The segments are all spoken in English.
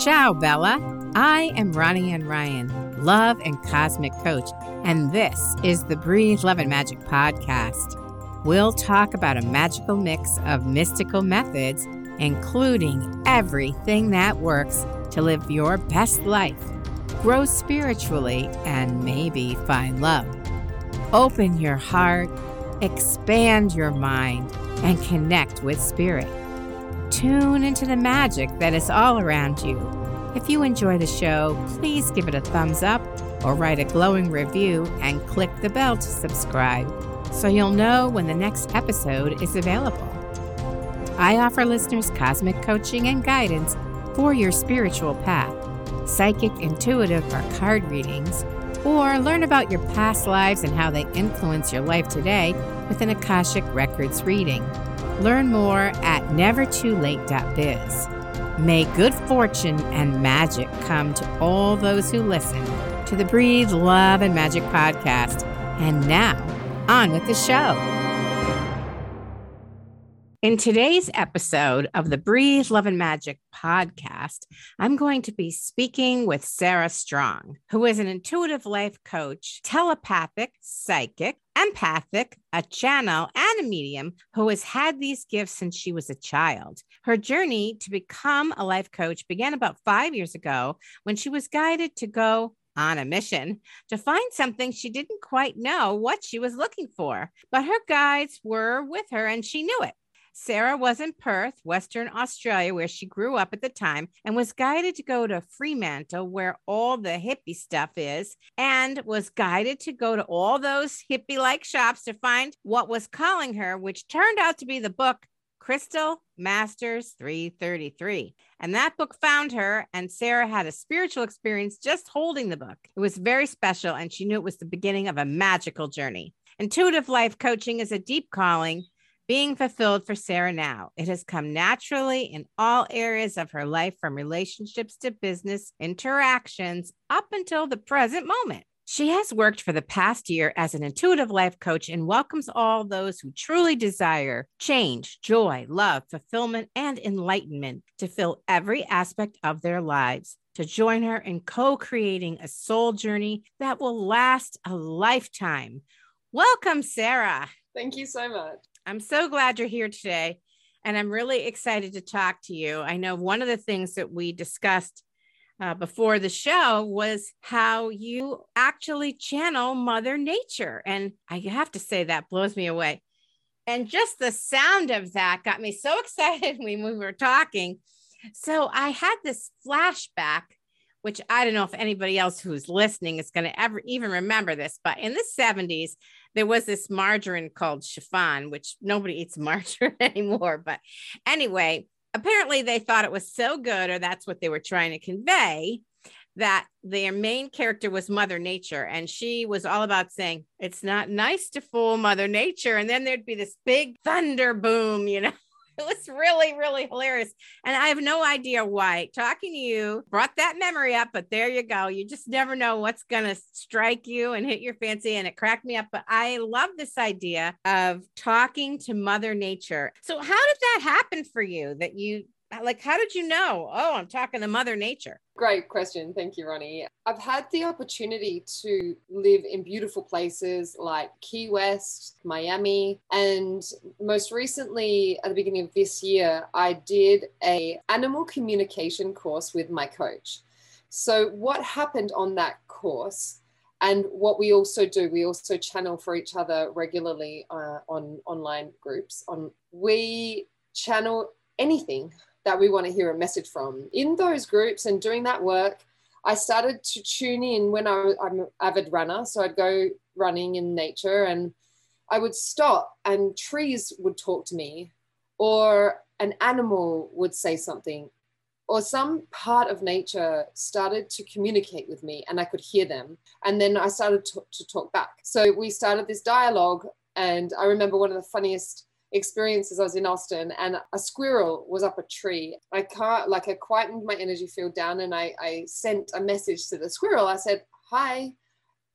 Ciao, Bella. I am Ronnie Ann Ryan, love and cosmic coach, and this is the Breathe Love and Magic podcast. We'll talk about a magical mix of mystical methods, including everything that works to live your best life, grow spiritually, and maybe find love. Open your heart, expand your mind, and connect with spirit. Tune into the magic that is all around you. If you enjoy the show, please give it a thumbs up or write a glowing review and click the bell to subscribe so you'll know when the next episode is available. I offer listeners cosmic coaching and guidance for your spiritual path, psychic, intuitive, or card readings, or learn about your past lives and how they influence your life today with an Akashic Records reading. Learn more at nevertoolate.biz. May good fortune and magic come to all those who listen to the Breathe Love and Magic podcast. And now, on with the show. In today's episode of the Breathe Love and Magic podcast, I'm going to be speaking with Sarah Strong, who is an intuitive life coach, telepathic, psychic, empathic, a channel, and a medium who has had these gifts since she was a child. Her journey to become a life coach began about five years ago when she was guided to go on a mission to find something she didn't quite know what she was looking for. But her guides were with her and she knew it. Sarah was in Perth, Western Australia, where she grew up at the time, and was guided to go to Fremantle, where all the hippie stuff is, and was guided to go to all those hippie like shops to find what was calling her, which turned out to be the book Crystal Masters 333. And that book found her, and Sarah had a spiritual experience just holding the book. It was very special, and she knew it was the beginning of a magical journey. Intuitive life coaching is a deep calling being fulfilled for Sarah now. It has come naturally in all areas of her life, from relationships to business interactions up until the present moment. She has worked for the past year as an intuitive life coach and welcomes all those who truly desire change, joy, love, fulfillment, and enlightenment to fill every aspect of their lives to join her in co creating a soul journey that will last a lifetime. Welcome, Sarah. Thank you so much. I'm so glad you're here today. And I'm really excited to talk to you. I know one of the things that we discussed uh, before the show was how you actually channel Mother Nature. And I have to say, that blows me away. And just the sound of that got me so excited when we were talking. So I had this flashback, which I don't know if anybody else who's listening is going to ever even remember this, but in the 70s, there was this margarine called chiffon, which nobody eats margarine anymore. But anyway, apparently they thought it was so good, or that's what they were trying to convey, that their main character was Mother Nature. And she was all about saying, it's not nice to fool Mother Nature. And then there'd be this big thunder boom, you know. It was really, really hilarious. And I have no idea why talking to you brought that memory up, but there you go. You just never know what's going to strike you and hit your fancy. And it cracked me up. But I love this idea of talking to Mother Nature. So, how did that happen for you that you like how did you know? Oh i'm talking to mother nature. Great question. Thank you ronnie. I've had the opportunity to live in beautiful places like key west miami and most recently at the beginning of this year i did a animal communication course with my coach. So what happened on that course and what we also do we also channel for each other regularly uh, on online groups on we channel anything that we want to hear a message from. In those groups and doing that work, I started to tune in when I, I'm an avid runner. So I'd go running in nature and I would stop and trees would talk to me, or an animal would say something, or some part of nature started to communicate with me and I could hear them. And then I started to, to talk back. So we started this dialogue. And I remember one of the funniest experiences I was in Austin and a squirrel was up a tree. I can't like I quietened my energy field down and I, I sent a message to the squirrel. I said, Hi,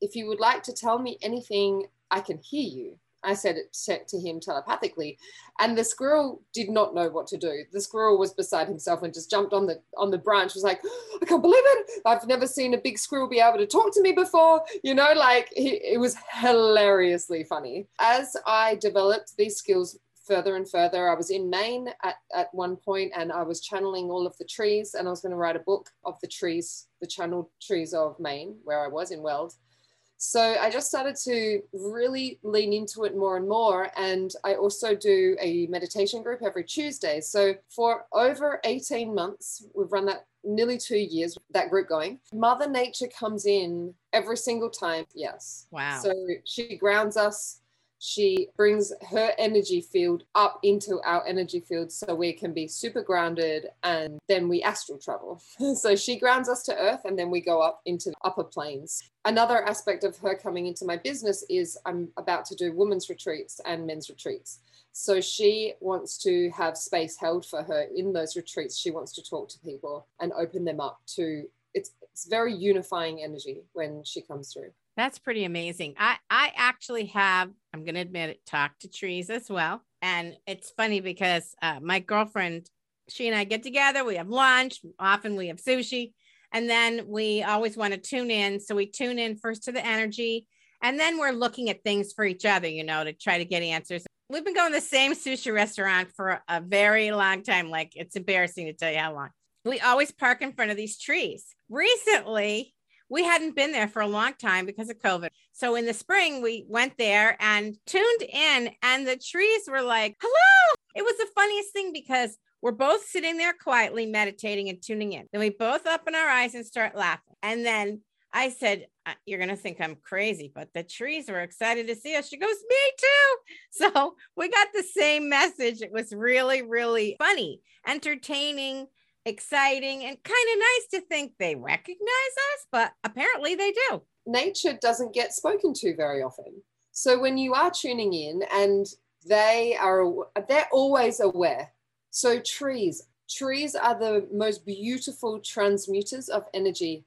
if you would like to tell me anything, I can hear you. I said it to him telepathically, and the squirrel did not know what to do. The squirrel was beside himself and just jumped on the on the branch. Was like, I can't believe it! I've never seen a big squirrel be able to talk to me before. You know, like he, it was hilariously funny. As I developed these skills further and further. I was in Maine at, at one point and I was channeling all of the trees and I was going to write a book of the trees, the channeled trees of Maine, where I was in Weld. So I just started to really lean into it more and more. And I also do a meditation group every Tuesday. So for over 18 months, we've run that nearly two years, that group going. Mother Nature comes in every single time. Yes. Wow. So she grounds us she brings her energy field up into our energy field so we can be super grounded and then we astral travel. so she grounds us to earth and then we go up into upper planes. Another aspect of her coming into my business is I'm about to do women's retreats and men's retreats. So she wants to have space held for her in those retreats. She wants to talk to people and open them up to it's it's very unifying energy when she comes through. That's pretty amazing. I I actually have, I'm going to admit it, talked to trees as well. And it's funny because uh, my girlfriend, she and I get together, we have lunch, often we have sushi, and then we always want to tune in. So we tune in first to the energy, and then we're looking at things for each other, you know, to try to get answers. We've been going to the same sushi restaurant for a very long time. Like it's embarrassing to tell you how long. We always park in front of these trees. Recently, we hadn't been there for a long time because of COVID. So in the spring, we went there and tuned in, and the trees were like, hello. It was the funniest thing because we're both sitting there quietly meditating and tuning in. Then we both open our eyes and start laughing. And then I said, uh, You're going to think I'm crazy, but the trees were excited to see us. She goes, Me too. So we got the same message. It was really, really funny, entertaining, exciting and kind of nice to think they recognize us, but apparently they do. Nature doesn't get spoken to very often. So when you are tuning in and they are they're always aware. So trees, trees are the most beautiful transmuters of energy.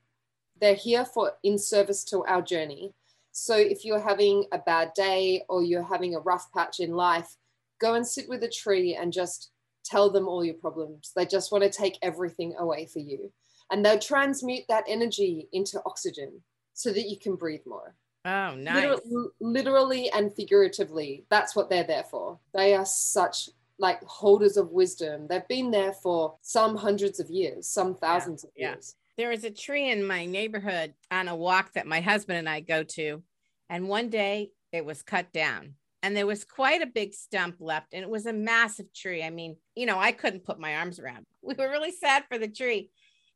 They're here for in service to our journey. So if you're having a bad day or you're having a rough patch in life, go and sit with a tree and just tell them all your problems. They just want to take everything away for you. And they'll transmute that energy into oxygen so that you can breathe more. Oh, nice. Literally, literally and figuratively, that's what they're there for. They are such like holders of wisdom. They've been there for some hundreds of years, some thousands yeah, of years. There is a tree in my neighborhood on a walk that my husband and I go to. And one day it was cut down and there was quite a big stump left and it was a massive tree. I mean you know i couldn't put my arms around. We were really sad for the tree.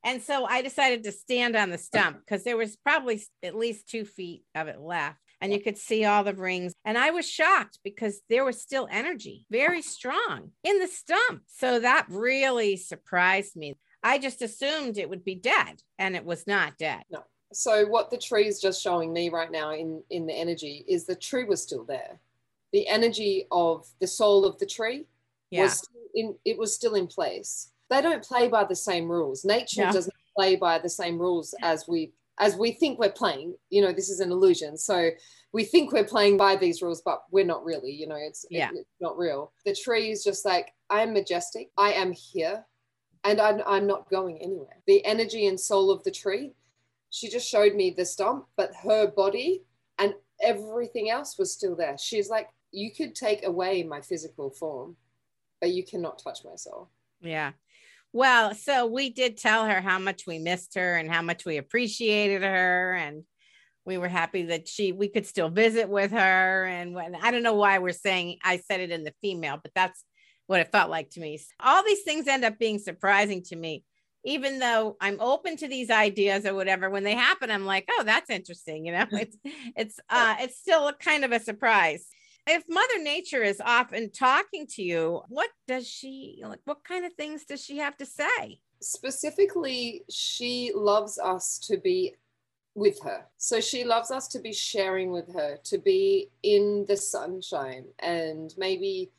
And so i decided to stand on the stump because there was probably at least two feet of it left and you could see all the rings. And i was shocked because there was still energy very oh. strong in the stump. So that really surprised me. I just assumed it would be dead and it was not dead. No. So what the tree is just showing me right now in in the energy is the tree was still there the energy of the soul of the tree yeah. was in it was still in place. They don't play by the same rules. Nature yeah. doesn't play by the same rules as we as we think we're playing. You know this is an illusion. So we think we're playing by these rules but we're not really you know it's, yeah. It, it's not real. The tree is just like i am majestic. I am here and I'm, I'm not going anywhere. The energy and soul of the tree she just showed me the stump but her body and everything else was still there. She's like you could take away my physical form, but you cannot touch my soul. Yeah. Well, so we did tell her how much we missed her and how much we appreciated her and we were happy that she we could still visit with her and when I don't know why we're saying I said it in the female, but that's what it felt like to me. All these things end up being surprising to me. Even though I'm open to these ideas or whatever, when they happen, I'm like, oh, that's interesting. You know, it's it's uh it's still kind of a surprise if mother nature is often talking to you what does she like what kind of things does she have to say? Specifically she loves us to be with her. So she loves us to be sharing with her to be in the sunshine and maybe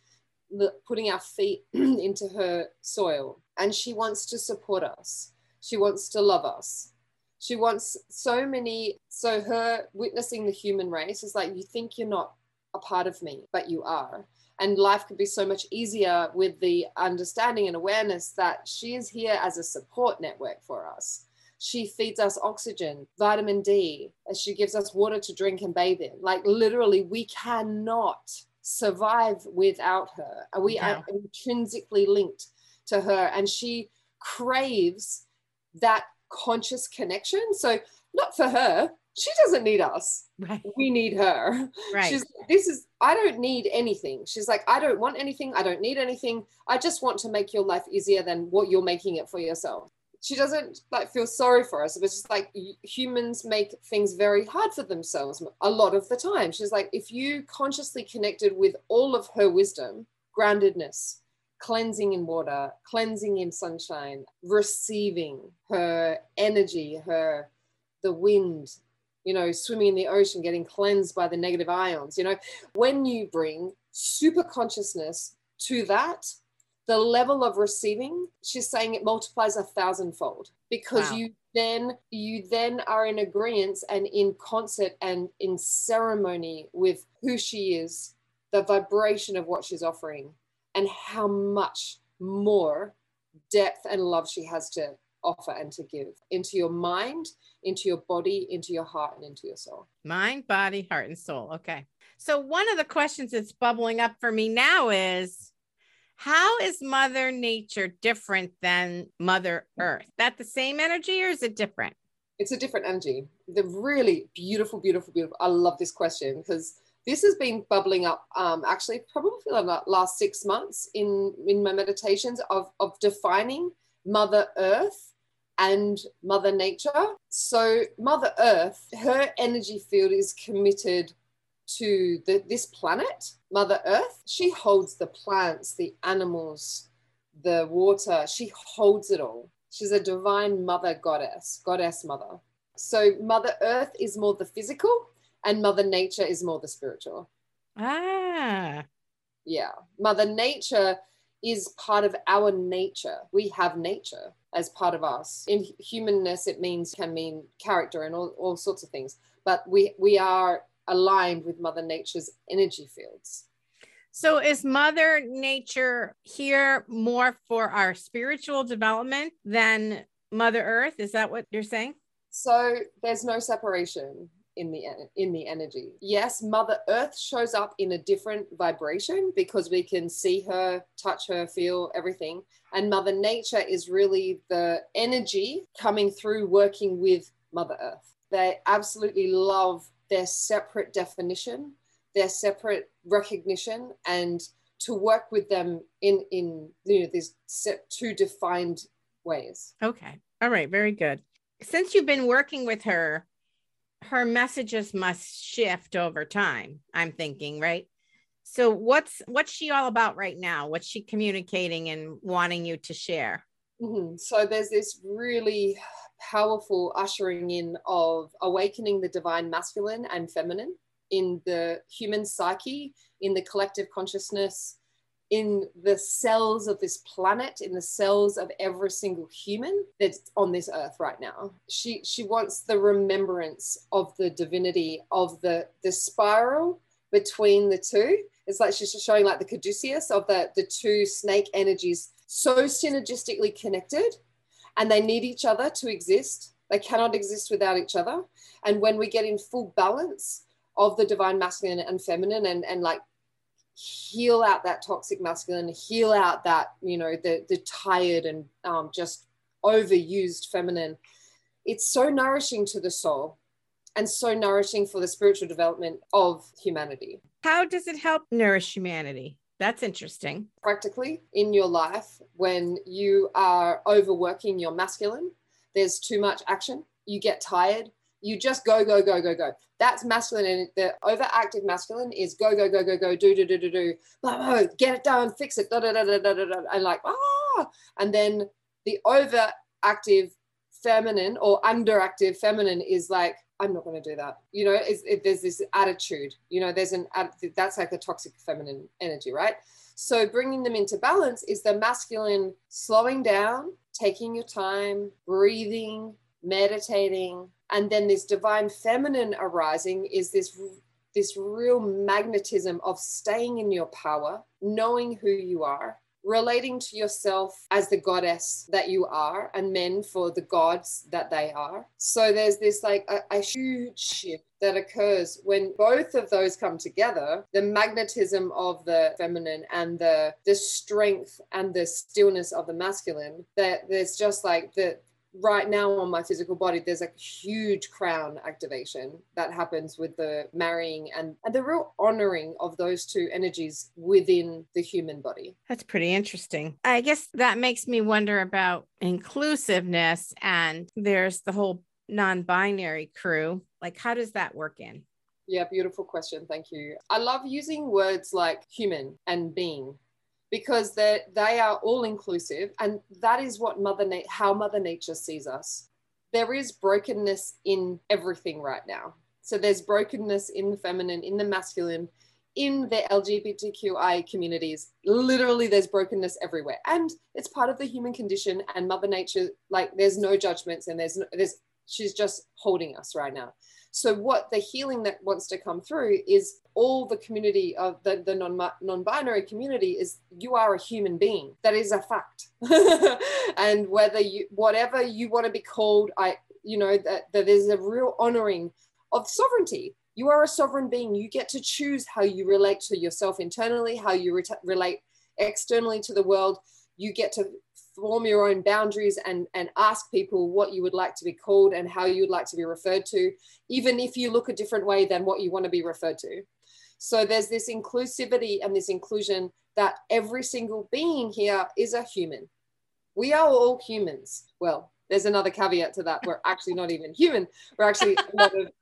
putting our feet into her soil. And she wants to support us. She wants to love us. She wants so many so her witnessing the human race is like you think you're not a part of me, but you are. And life could be so much easier with the understanding and awareness that she is here as a support network for us. She feeds us oxygen, vitamin D, as she gives us water to drink and bathe in. Like literally, we cannot survive without her. We yeah. are intrinsically linked to her, and she craves that conscious connection. So, not for her, she doesn't need us. Right. We need her. Right. She's this is I don't need anything. She's like, I don't want anything. I don't need anything. I just want to make your life easier than what you're making it for yourself. She doesn't like feel sorry for us. It's just like humans make things very hard for themselves a lot of the time. She's like, if you consciously connected with all of her wisdom, groundedness, cleansing in water, cleansing in sunshine, receiving her energy, her the wind, you know, swimming in the ocean, getting cleansed by the negative ions. You know, when you bring super consciousness to that, the level of receiving, she's saying it multiplies a thousandfold because wow. you then you then are in agreement and in concert and in ceremony with who she is, the vibration of what she's offering, and how much more depth and love she has to offer and to give into your mind, into your body, into your heart, and into your soul. Mind, body, heart, and soul. Okay. So, one of the questions that's bubbling up for me now is how is Mother Nature different than Mother Earth? That the same energy or is it different? It's a different energy. The really beautiful, beautiful, beautiful. I love this question because this has been bubbling up um, actually probably for the last six months in in my meditations of of defining mother earth and Mother Nature. So, Mother Earth, her energy field is committed to the, this planet, Mother Earth. She holds the plants, the animals, the water. She holds it all. She's a divine mother goddess, goddess mother. So, Mother Earth is more the physical, and Mother Nature is more the spiritual. Ah. Yeah. Mother Nature is part of our nature. We have nature as part of us. In humanness, it means can mean character and all, all sorts of things. But we we are aligned with Mother Nature's energy fields. So is Mother Nature here more for our spiritual development than Mother Earth? Is that what you're saying? So there's no separation in the in the energy. Yes, Mother Earth shows up in a different vibration because we can see her, touch her, feel everything. And Mother Nature is really the energy coming through working with Mother Earth. They absolutely love their separate definition, their separate recognition, and to work with them in in you know these two defined ways. Okay. All right. Very good. Since you've been working with her her messages must shift over time i'm thinking right? So what's what's she all about right now? What's she communicating and wanting you to share? Mm-hmm. so there's this really powerful ushering in of awakening the divine masculine and feminine in the human psyche in the collective consciousness in the cells of this planet, in the cells of every single human that's on this earth right now. She she wants the remembrance of the divinity of the the spiral between the two. It's like she's showing like the caduceus of the the two snake energies so synergistically connected, and they need each other to exist. They cannot exist without each other. And when we get in full balance of the divine masculine and feminine and, and like heal out that toxic masculine, heal out that, you know, the, the tired and um, just overused feminine. It's so nourishing to the soul and so nourishing for the spiritual development of humanity. How does it help nourish humanity? That's interesting. Practically in your life, when you are overworking your masculine, there's too much action, you get tired, you just go, go, go, go, go. That's masculine. And the overactive masculine is go, go, go, go, go, do, do, do, do, do, blah, blah, get it done, fix it, da, da, da, da, da, da, da, and like, ah. And then the overactive feminine or underactive feminine is like, I'm not going to do that. You know, it's, it, there's this attitude, you know, there's an, that's like the toxic feminine energy, right? So bringing them into balance is the masculine slowing down, taking your time, breathing, meditating, and then this divine feminine arising is this this real magnetism of staying in your power, knowing who you are, relating to yourself as the goddess that you are and men for the gods that they are. So there's this like a, a, huge shift that occurs when both of those come together, the magnetism of the feminine and the the strength and the stillness of the masculine, that there's just like the right now on my physical body there's a huge crown activation that happens with the marrying and, and the real honoring of those two energies within the human body. That's pretty interesting. I guess that makes me wonder about inclusiveness and there's the whole non-binary crew. Like how does that work in? Yeah beautiful question. Thank you. I love using words like human and being because they they are all inclusive and that is what mother Na- how mother nature sees us. There is brokenness in everything right now. So there's brokenness in the feminine in the masculine in the lgbtqi communities. Literally there's brokenness everywhere. And it's part of the human condition and mother nature like there's no judgments and there's no, there's she's just holding us right now so what the healing that wants to come through is all the community of the, the non, non-binary community is you are a human being. That is a fact. and whether you whatever you want to be called, I you know that, that there's a real honoring of sovereignty. You are a sovereign being. You get to choose how you relate to yourself internally, how you re- relate externally to the world. You get to form your own boundaries and, and ask people what you would like to be called and how you would like to be referred to, even if you look a different way than what you want to be referred to. So there's this inclusivity and this inclusion that every single being here is a human. We are all humans. Well, there's another caveat to that. We're actually not even human. We're actually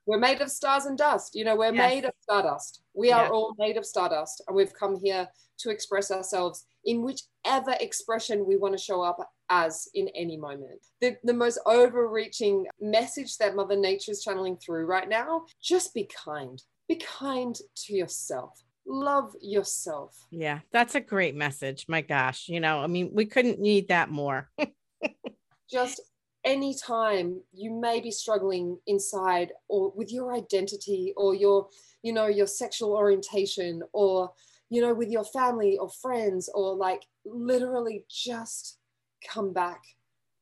we're made of stars and dust. You know, we're yes. made of stardust. We are all made of stardust, and we've come here to express ourselves in whichever expression we want to show up as in any moment. The, the most overreaching message that Mother Nature is channeling through right now just be kind. Be kind to yourself. Love yourself. Yeah, that's a great message. My gosh, you know, I mean, we couldn't need that more. just anytime you may be struggling inside or with your identity or your you know your sexual orientation or you know, with your family or friends, or like literally just come back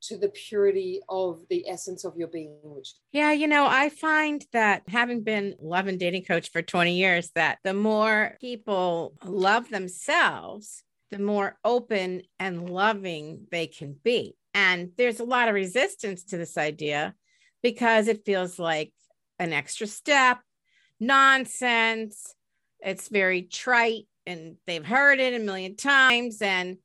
to the purity of the essence of your being which yeah you know i find that having been love and dating coach for 20 years that the more people love themselves the more open and loving they can be and there's a lot of resistance to this idea because it feels like an extra step nonsense. It's very trite and they've heard it a million times and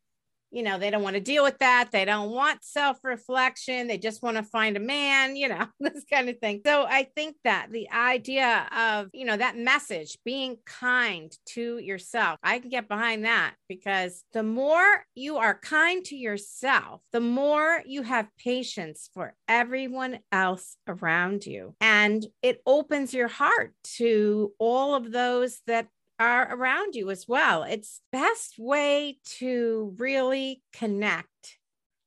you know they don't want to deal with that they don't want self-reflection they just want to find a man you know this kind of thing. So i think that the idea of you know that message being kind to yourself i can get behind that because the more you are kind to yourself the more you have patience for everyone else around you. And it opens your heart to all of those that are around you as well. It's best way to really connect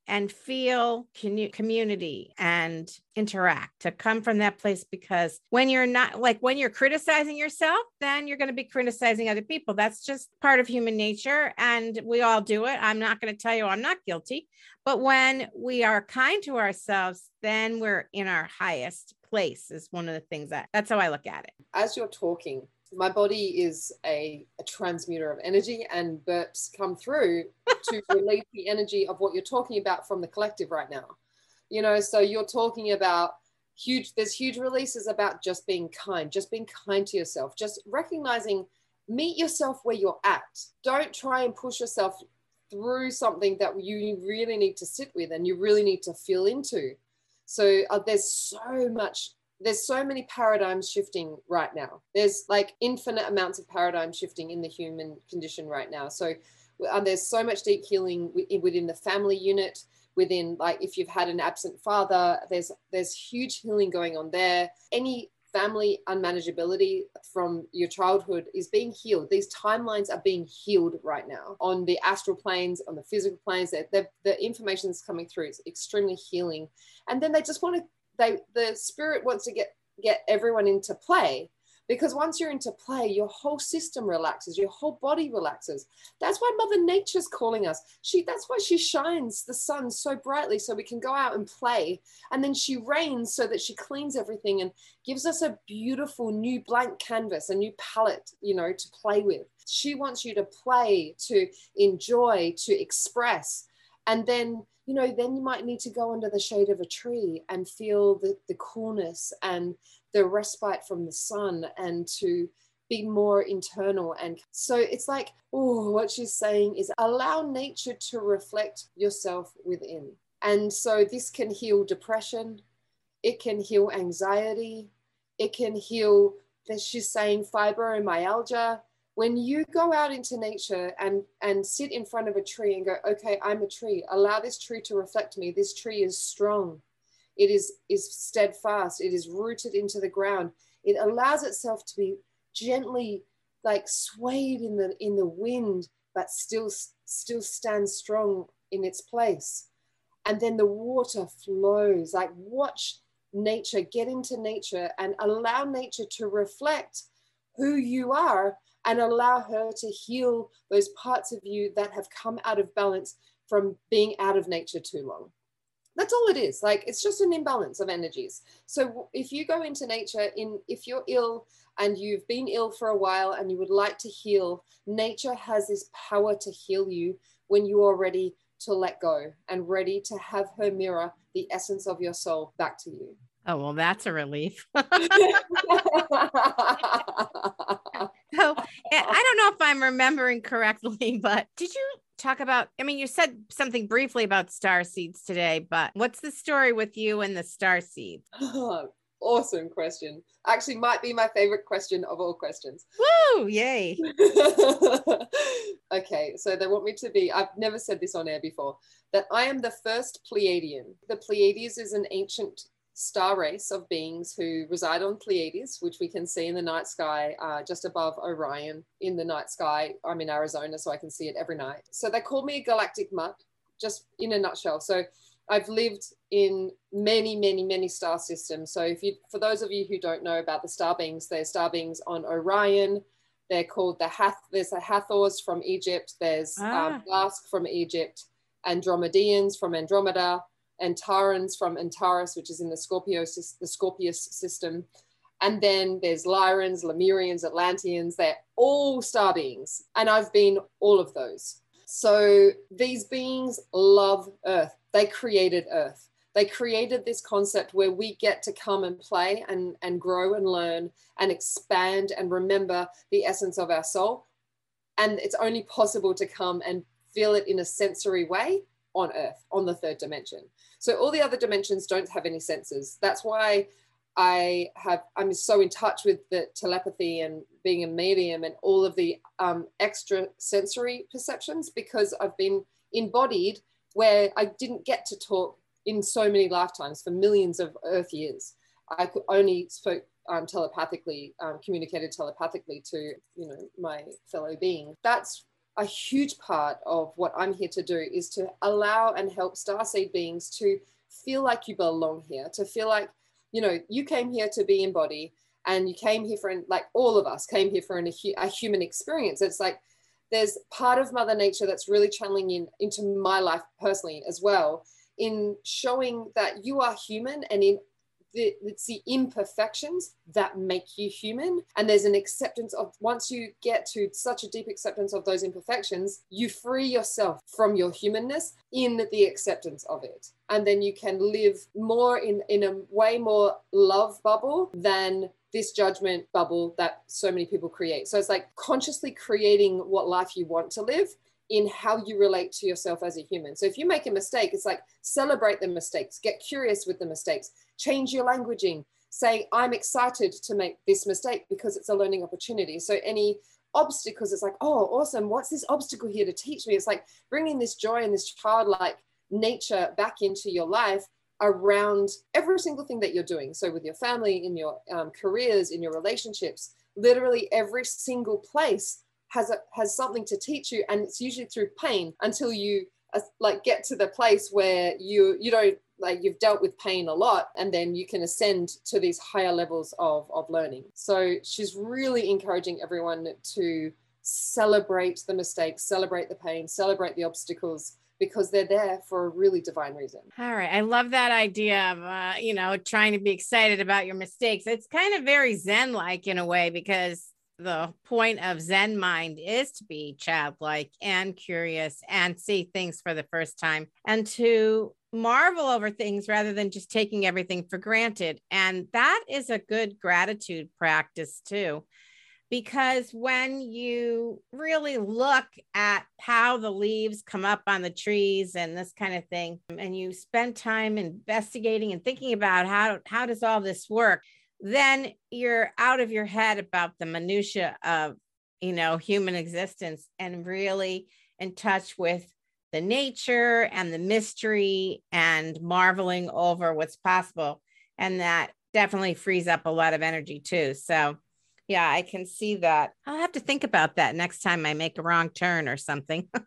and feel community and interact to come from that place because when you're not like when you're criticizing yourself then you're going to be criticizing other people. That's just part of human nature and we all do it. I'm not going to tell you i'm not guilty but when we are kind to ourselves then we're in our highest place is one of the things that that's how i look at it. As you're talking my body is a, a, transmuter of energy and burps come through to release the energy of what you're talking about from the collective right now. You know so you're talking about huge there's huge releases about just being kind just being kind to yourself just recognizing meet yourself where you're at. Don't try and push yourself through something that you really need to sit with and you really need to feel into. So uh, there's so much there's so many paradigms shifting right now. There's like infinite amounts of paradigm shifting in the human condition right now. So uh, there's so much deep healing within the family unit, within like if you've had an absent father, there's there's huge healing going on there. Any family unmanageability from your childhood is being healed. These timelines are being healed right now on the astral planes, on the physical planes. The, the information that's coming through is extremely healing. And then they just want to they the spirit wants to get get everyone into play. Because once you're into play your whole system relaxes your whole body relaxes. That's why mother nature's calling us. She that's why she shines the sun so brightly so we can go out and play. And then she rains so that she cleans everything and gives us a beautiful new blank canvas a new palette you know to play with. She wants you to play to enjoy to express. And then you know then you might need to go under the shade of a tree and feel the, the coolness and the respite from the sun and to be more internal. And so it's like, oh, what she's saying is allow nature to reflect yourself within. And so this can heal depression, it can heal anxiety, it can heal, as she's saying, fibromyalgia. When you go out into nature and, and sit in front of a tree and go, okay, I'm a tree, allow this tree to reflect me. This tree is strong. It is is steadfast. It is rooted into the ground. It allows itself to be gently like swayed in the in the wind but still still stands strong in its place. And then the water flows. Like watch nature get into nature and allow nature to reflect who you are and allow her to heal those parts of you that have come out of balance from being out of nature too long. That's all it is. Like it's just an imbalance of energies. So if you go into nature in if you're ill and you've been ill for a while and you would like to heal nature has this power to heal you when you are ready to let go and ready to have her mirror the essence of your soul back to you Oh, well, that's a relief. so eh, I don't know if I'm remembering correctly, but did you talk about? I mean, you said something briefly about star seeds today, but what's the story with you and the star seeds? awesome question. Actually, might be my favorite question of all questions. Woo! Yay. okay, so they want me to be, I've never said this on air before, that I am the first Pleiadian. The Pleiades is an ancient star race of beings who reside on Pleiades, which we can see in the night sky uh, just above Orion in the night sky. I'm in Arizona, so I can see it every night. So they call me a galactic mutt, just in a nutshell. So I've lived in many, many, many star systems. So if you, for those of you who don't know about the star beings, they're star beings on Orion. They're called the Hath. There's the Hathors from Egypt. There's um, ah. um, from Egypt. Andromedians from Andromeda. Antarans from Antares, which is in the Scorpio, the Scorpius system. And then there's Lyrans, Lemurians, Atlanteans. They're all star beings. And I've been all of those. So these beings love Earth. They created Earth. They created this concept where we get to come and play and, and grow and learn and expand and remember the essence of our soul. And it's only possible to come and feel it in a sensory way on Earth, on the third dimension. So all the other dimensions don't have any senses. That's why I have I'm so in touch with the telepathy and being a medium and all of the um, extra sensory perceptions because I've been embodied where I didn't get to talk in so many lifetimes for millions of Earth years. I could only spoke um, telepathically, um, communicated telepathically to you know my fellow being. That's a huge part of what I'm here to do is to allow and help starseed beings to feel like you belong here, to feel like, you know, you came here to be in body and you came here for, like all of us came here for an, a human experience. It's like there's part of Mother Nature that's really channeling in into my life personally as well in showing that you are human and in the, it's the imperfections that make you human. And there's an acceptance of once you get to such a deep acceptance of those imperfections, you free yourself from your humanness in the acceptance of it. And then you can live more in, in a way more love bubble than this judgment bubble that so many people create. So it's like consciously creating what life you want to live in how you relate to yourself as a human. So if you make a mistake, it's like celebrate the mistakes, get curious with the mistakes, change your languaging, say, I'm excited to make this mistake because it's a learning opportunity. So any obstacles, it's like, oh, awesome. What's this obstacle here to teach me? It's like bringing this joy and this childlike nature back into your life around every single thing that you're doing. So with your family, in your um, careers, in your relationships, literally every single place has a, has something to teach you and it's usually through pain until you uh, like get to the place where you you don't like you've dealt with pain a lot and then you can ascend to these higher levels of, of learning so she's really encouraging everyone to celebrate the mistakes celebrate the pain celebrate the obstacles because they're there for a really divine reason. All right. I love that idea of, uh, you know, trying to be excited about your mistakes. It's kind of very Zen like in a way because the point of Zen mind is to be childlike and curious and see things for the first time and to marvel over things rather than just taking everything for granted. And that is a good gratitude practice too. Because when you really look at how the leaves come up on the trees and this kind of thing, and you spend time investigating and thinking about how, how does all this work, then you're out of your head about the minutia of you know human existence and really in touch with the nature and the mystery and marveling over what's possible. And that definitely frees up a lot of energy too. So yeah i can see that. I'll have to think about that next time i make a wrong turn or something.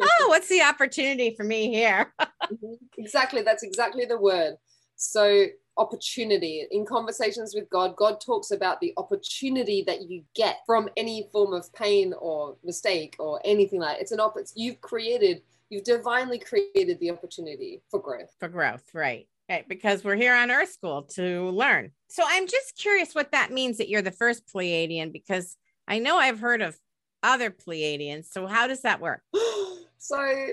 Oh what's the opportunity for me here? Mm-hmm. exactly. That's exactly the word. So opportunity. In conversations with God, God talks about the opportunity that you get from any form of pain or mistake or anything like that. It's an opportunity you've created, you've divinely created the opportunity for growth. For growth, right. Right, because we're here on Earth School to learn. So I'm just curious what that means that you're the first Pleiadian, because I know I've heard of other Pleiadians. So how does that work? so,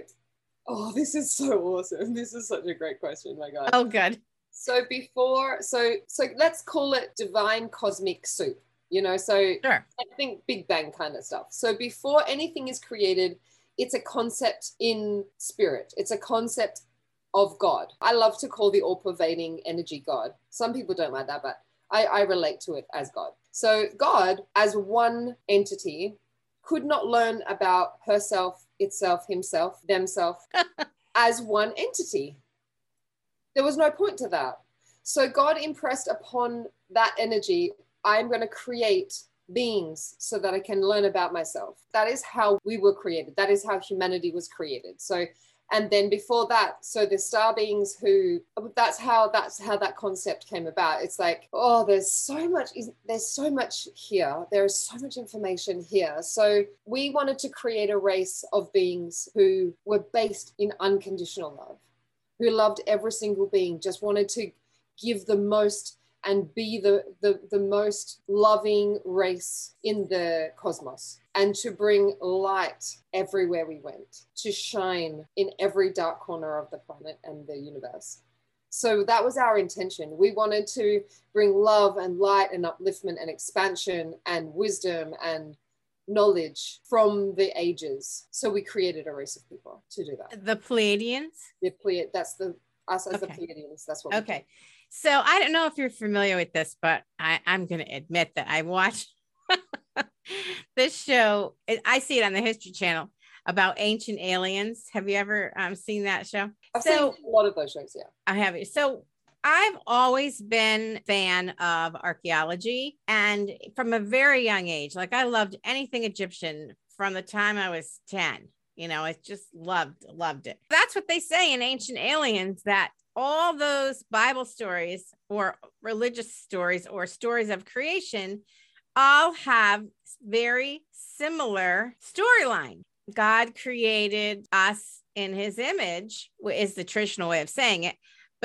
oh, this is so awesome. This is such a great question, my God. Oh, good. So before, so so let's call it divine cosmic soup. You know, so sure. I think Big Bang kind of stuff. So before anything is created, it's a concept in spirit. It's a concept of God. I love to call the all-pervading energy God. Some people don't like that, but I, I relate to it as God. So God, as one entity, could not learn about herself, itself, himself, themself as one entity there was no point to that. So God impressed upon that energy, I'm going to create beings so that I can learn about myself. That is how we were created. That is how humanity was created. So and then before that so the star beings who that's how that's how that concept came about it's like oh there's so much there's so much here there is so much information here so we wanted to create a race of beings who were based in unconditional love who loved every single being, just wanted to give the most and be the, the, the most loving race in the cosmos and to bring light everywhere we went, to shine in every dark corner of the planet and the universe. So that was our intention. We wanted to bring love and light and upliftment and expansion and wisdom and knowledge from the ages. So we created a race of people to do that. The Pleiadians? The Pleiad, that's the us as okay. the Pleiadians. That's what Okay. So I don't know if you're familiar with this, but I, I'm gonna admit that I watched this show. I see it on the History Channel about ancient aliens. Have you ever um, seen that show? I've so, seen a lot of those shows, yeah. I have. So I've always been fan of archaeology and from a very young age, like I loved anything Egyptian from the time I was 10. You know, I just loved, loved it. That's what they say in Ancient Aliens that all those Bible stories or religious stories or stories of creation all have very similar storyline. God created us in his image, is the traditional way of saying it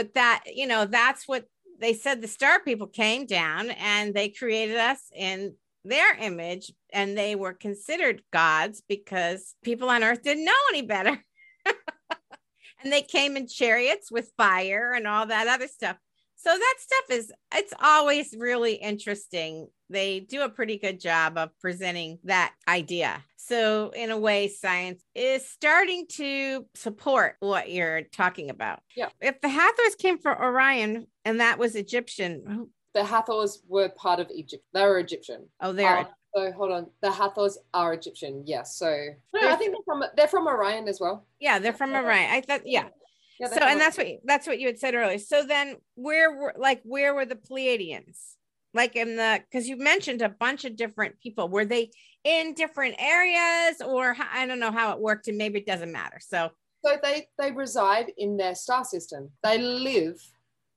but that you know that's what they said the star people came down and they created us in their image and they were considered gods because people on earth didn't know any better. And they came in chariots with fire and all that other stuff. So that stuff is it's always really interesting they do a pretty good job of presenting that idea so, in a way, science is starting to support what you're talking about. Yeah. If the Hathors came from Orion and that was Egyptian, the Hathors were part of Egypt. They were Egyptian. Oh, they're. Uh, so hold on, the Hathors are Egyptian. Yes. So no, I think they're from they're from Orion as well. Yeah, they're from Orion. I thought. Yeah. yeah so and that's what that's what you had said earlier. So then, where were like where were the Pleiadians? Like in the because you mentioned a bunch of different people. Were they in different areas or I don't know how it worked and maybe it doesn't matter. So So they they reside in their star system. They live.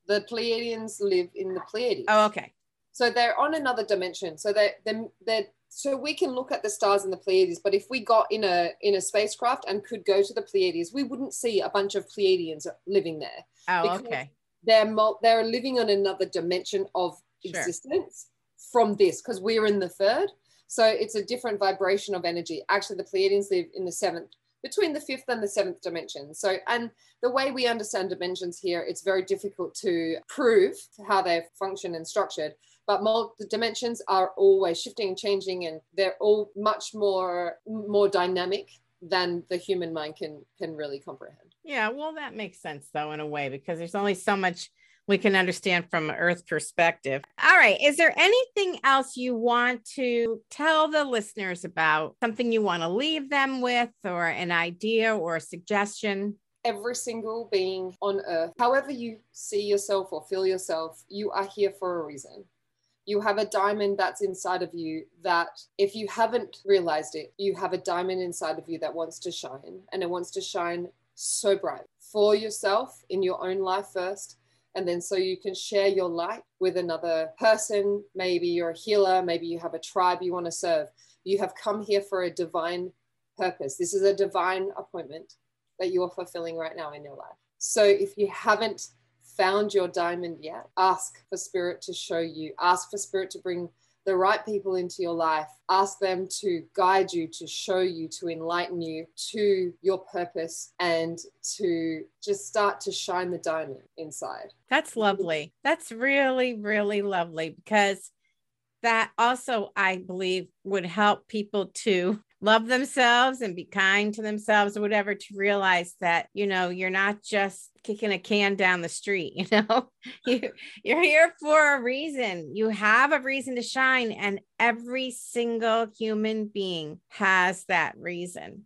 The Pleiadians live in the Pleiades. Oh, okay. So they're on another dimension. So they're, they're, they're so we can look at the stars in the Pleiades, but if we got in a in a spacecraft and could go to the Pleiades, we wouldn't see a bunch of Pleiadians living there. Oh, okay. They're they're living on another dimension of Sure. existence from this because we're in the third. So it's a different vibration of energy. Actually, the Pleiadians live in the seventh, between the fifth and the seventh dimension. So, and the way we understand dimensions here, it's very difficult to prove how they function and structured. But mul- the dimensions are always shifting and changing, and they're all much more more dynamic than the human mind can can really comprehend. Yeah, well, that makes sense though, in a way, because there's only so much we can understand from an Earth perspective. All right. Is there anything else you want to tell the listeners about? Something you want to leave them with, or an idea or a suggestion? every single being on earth, however you see yourself or feel yourself, you are here for a reason. You have a diamond that's inside of you that, if you haven't realized it, you have a diamond inside of you that wants to shine and it wants to shine so bright for yourself in your own life first. And then so you can share your light with another person. Maybe you're a healer, maybe you have a tribe you want to serve. You have come here for a divine purpose. This is a divine appointment that you are fulfilling right now in your life. So if you haven't found your diamond yet, ask for spirit to show you, ask for spirit to bring the right people into your life, ask them to guide you, to show you, to enlighten you to your purpose and to just start to shine the diamond inside. That's lovely. That's really, really lovely because that also, I believe, would help people to love themselves and be kind to themselves or whatever to realize that, you know, you're not just kicking a can down the street, you know, you, you're here for a reason. You have a reason to shine, and every single human being has that reason.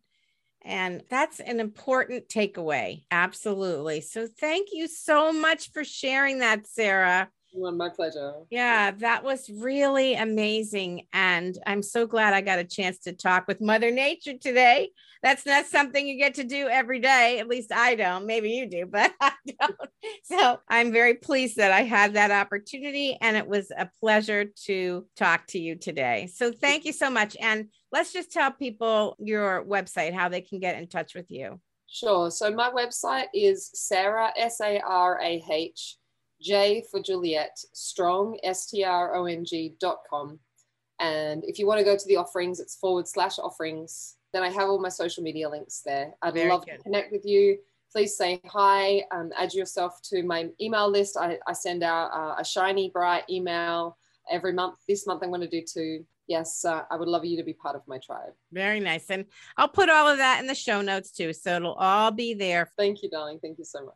And that's an important takeaway. Absolutely. So, thank you so much for sharing that, Sarah. My pleasure. Yeah, that was really amazing. And I'm so glad I got a chance to talk with Mother Nature today. That's not something you get to do every day. At least I don't. Maybe you do, but I don't. So I'm very pleased that I had that opportunity. And it was a pleasure to talk to you today. So thank you so much. And let's just tell people your website, how they can get in touch with you. Sure. So my website is Sarah, S A R A H, J for Juliet, strong, S T R O N G dot com. And if you want to go to the offerings, it's forward slash offerings. Then I have all my social media links there. I'd Very love good. to connect with you. Please say hi, um, add yourself to my email list. I, I send out uh, a shiny, bright email every month. This month I'm going to do two. Yes, uh, I would love you to be part of my tribe. Very nice. And I'll put all of that in the show notes too. So it'll all be there Thank you, darling. Thank you so much.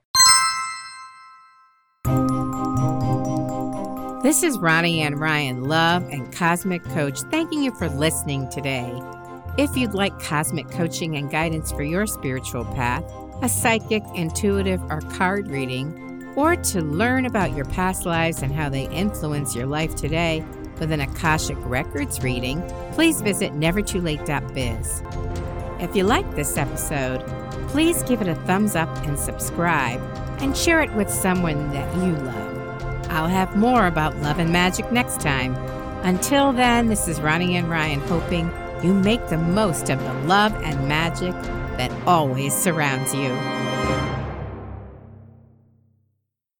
This is Ronnie Ann Ryan, Love and Cosmic Coach, thanking you for listening today. If you'd like cosmic coaching and guidance for your spiritual path, a psychic, intuitive, or card reading, or to learn about your past lives and how they influence your life today with an Akashic Records reading, please visit nevertoolate.biz. If you like this episode, please give it a thumbs up and subscribe, and share it with someone that you love. I'll have more about love and magic next time. Until then, this is Ronnie Ann Ryan hoping you make the most of the love and magic that always surrounds you.